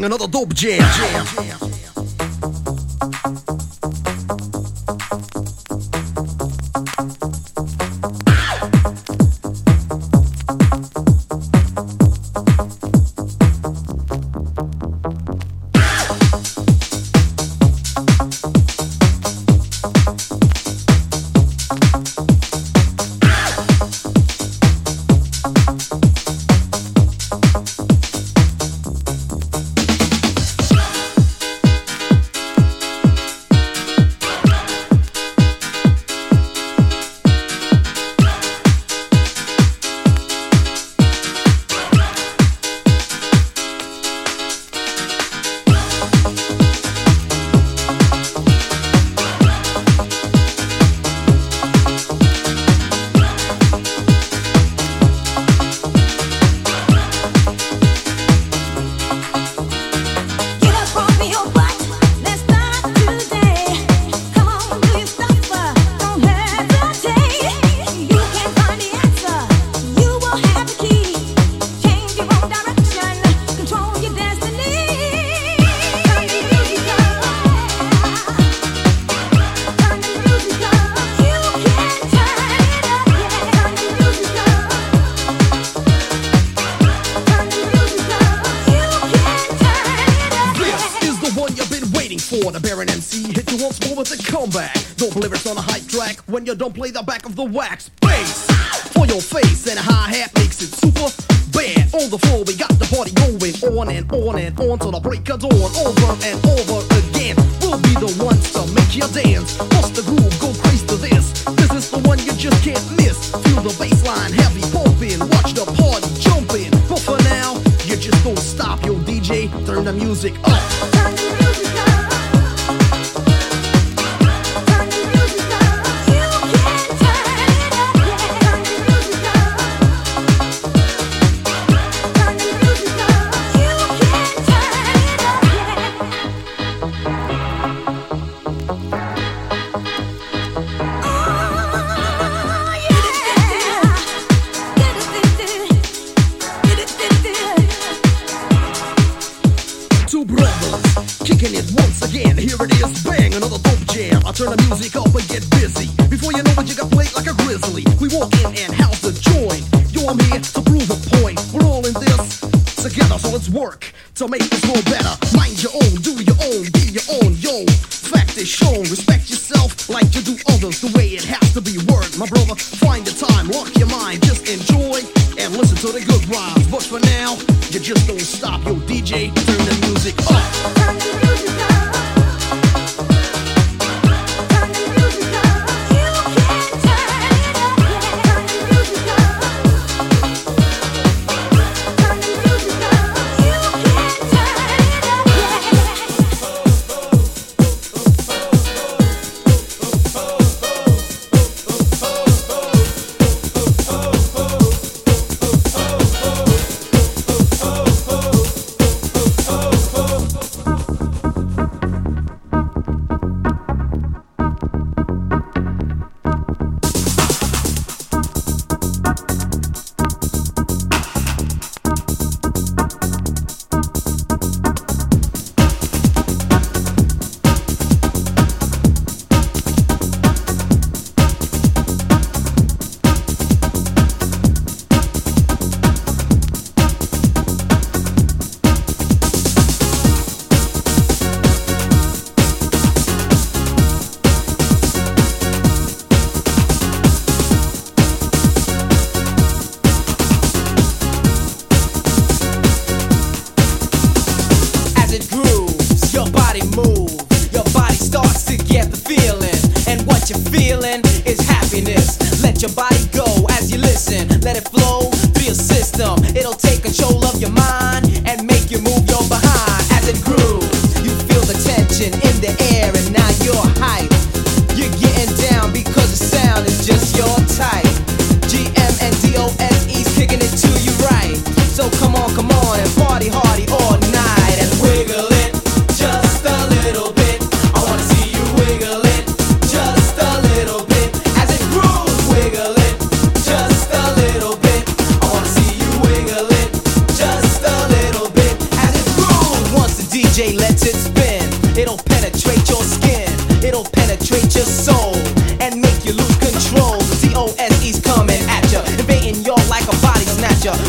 another dope jam. jam. jam. Don't believe it's on a hype track when you don't play the back of the wax bass for your face and a hi hat makes it super bad. On the floor, we got the party going on and on and on till the break of dawn. Over and over again, we'll be the ones to make you dance. Bust the groove, go crazy to this. This is the one you just can't miss. Feel the bass line heavy pumping, watch the party jumping. But for now, you just don't stop, yo DJ. Turn the music up. it grooves, your body moves, your body starts to get the feeling. And what you're feeling is happiness. Let your body go as you listen, let it flow through your system. It'll take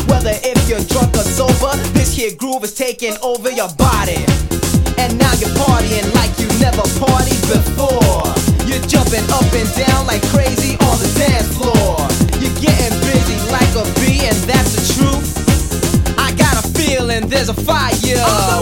Whether if you're drunk or sober, this here groove is taking over your body. And now you're partying like you never partied before. You're jumping up and down like crazy on the dance floor. You're getting busy like a bee, and that's the truth. I got a feeling there's a fire.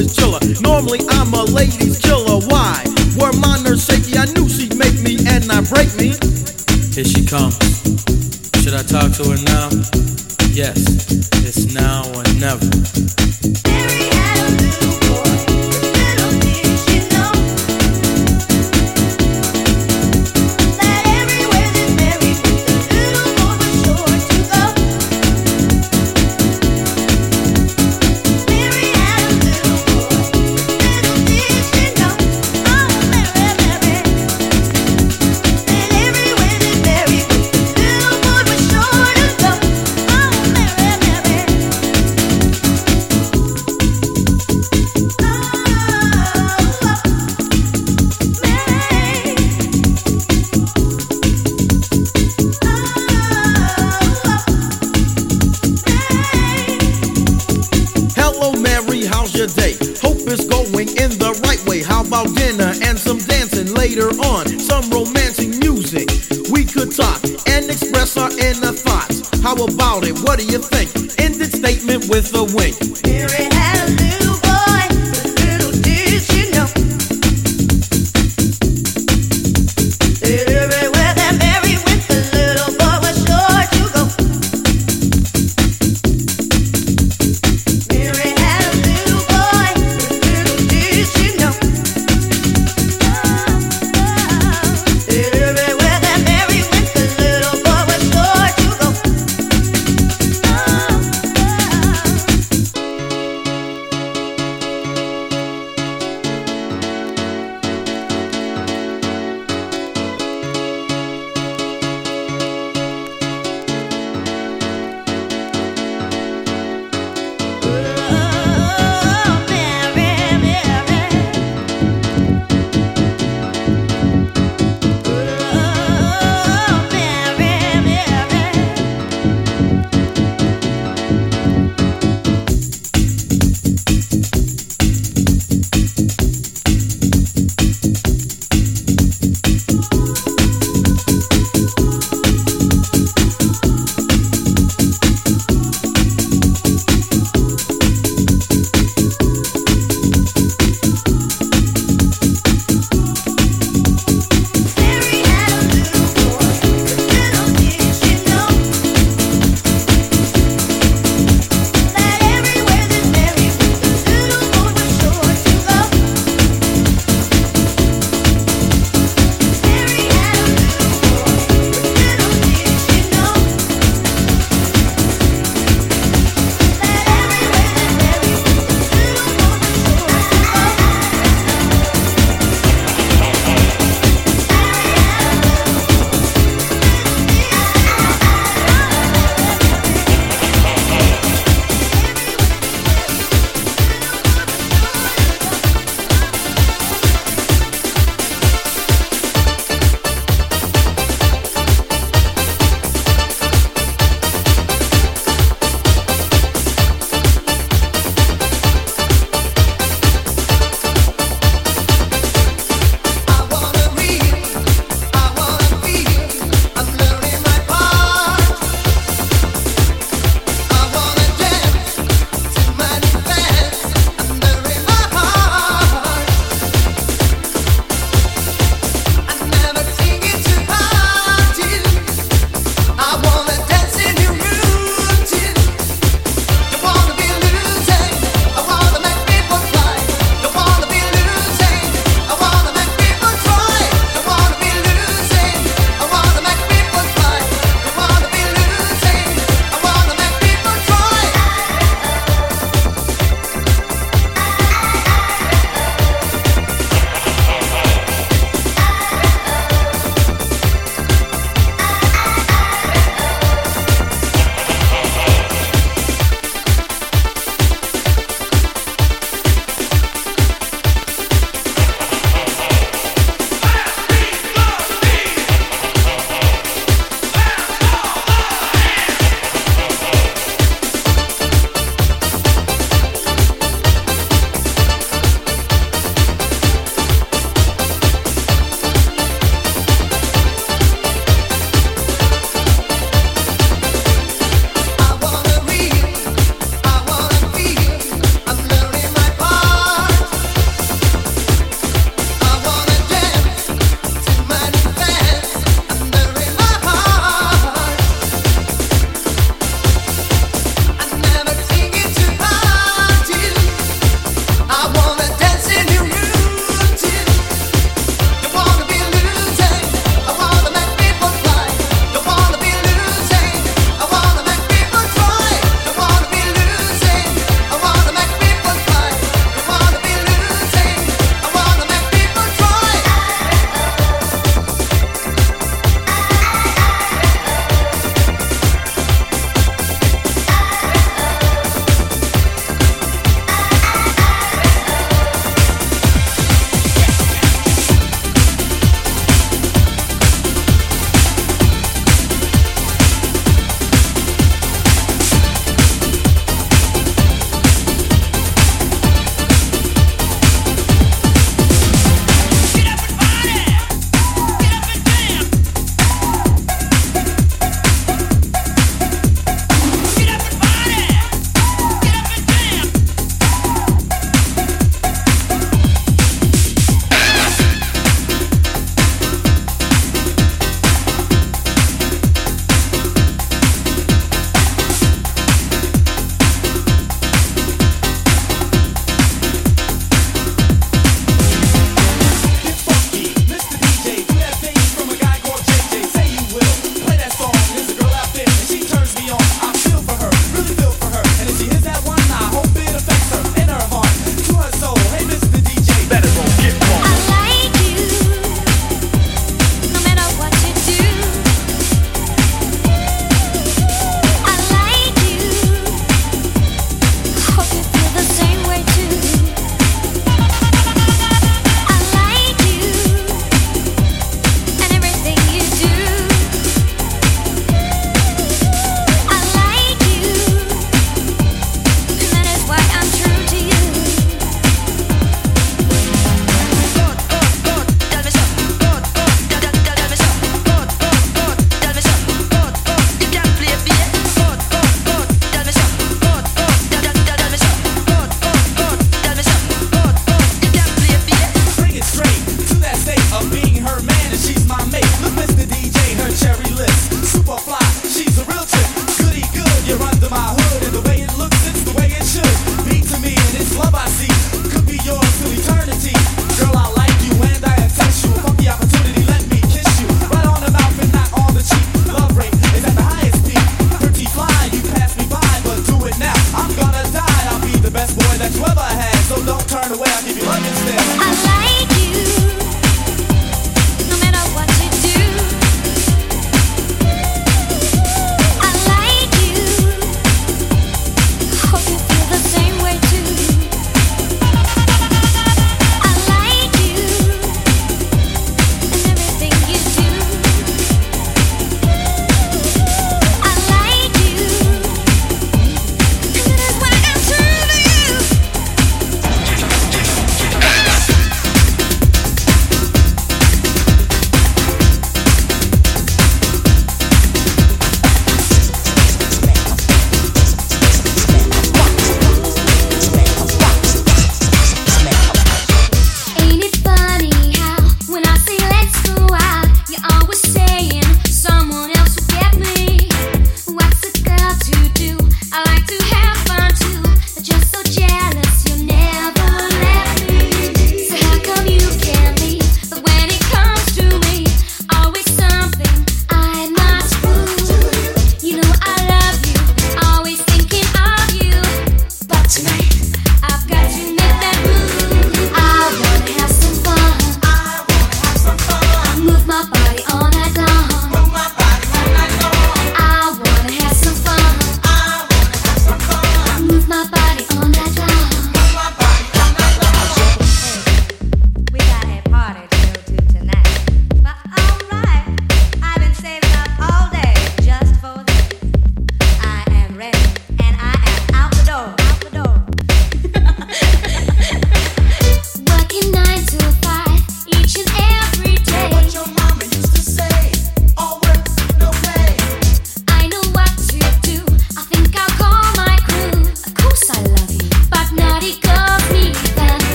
Chiller. Normally I'm a ladies killer. Why? Were my nerves shaky? I knew she'd make me and not break me. Here she comes. Should I talk to her now? Yes, it's now or never. Later on? Some romancing music. We could talk and express our inner thoughts. How about it? What do you think? Ended statement with a wink.